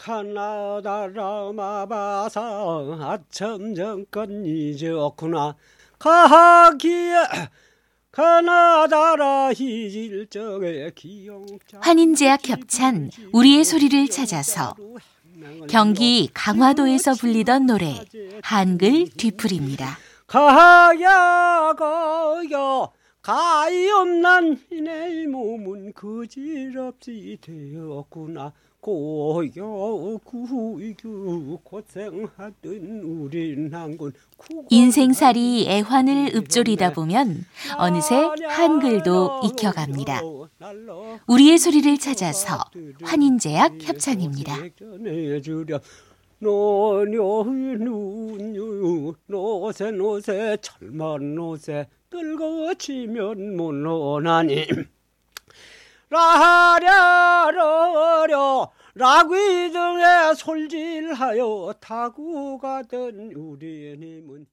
가나다라 마바사 아참 정권 잊었구나. 가기에 가나다라 희질적의 기용 환인제약 협찬 우리의 소리를 찾아서. 경기 강화도에서 불리던 노래 한글 뒤풀입니다. 가야 가야 가엾난 내 몸은 그지럽지 되었구나 고여 고생하던 우린 한군 인생살이 애환을 읊조리다 보면 어느새 한글도 익혀갑니다. 우리의 소리를 찾아서 환인제약 협찬입니다. 노녀누 노새 노새 철만 노새 늙어지면 못노나니. 라랴러려 라귀 등에 솔질하여 타고 가던 우리님은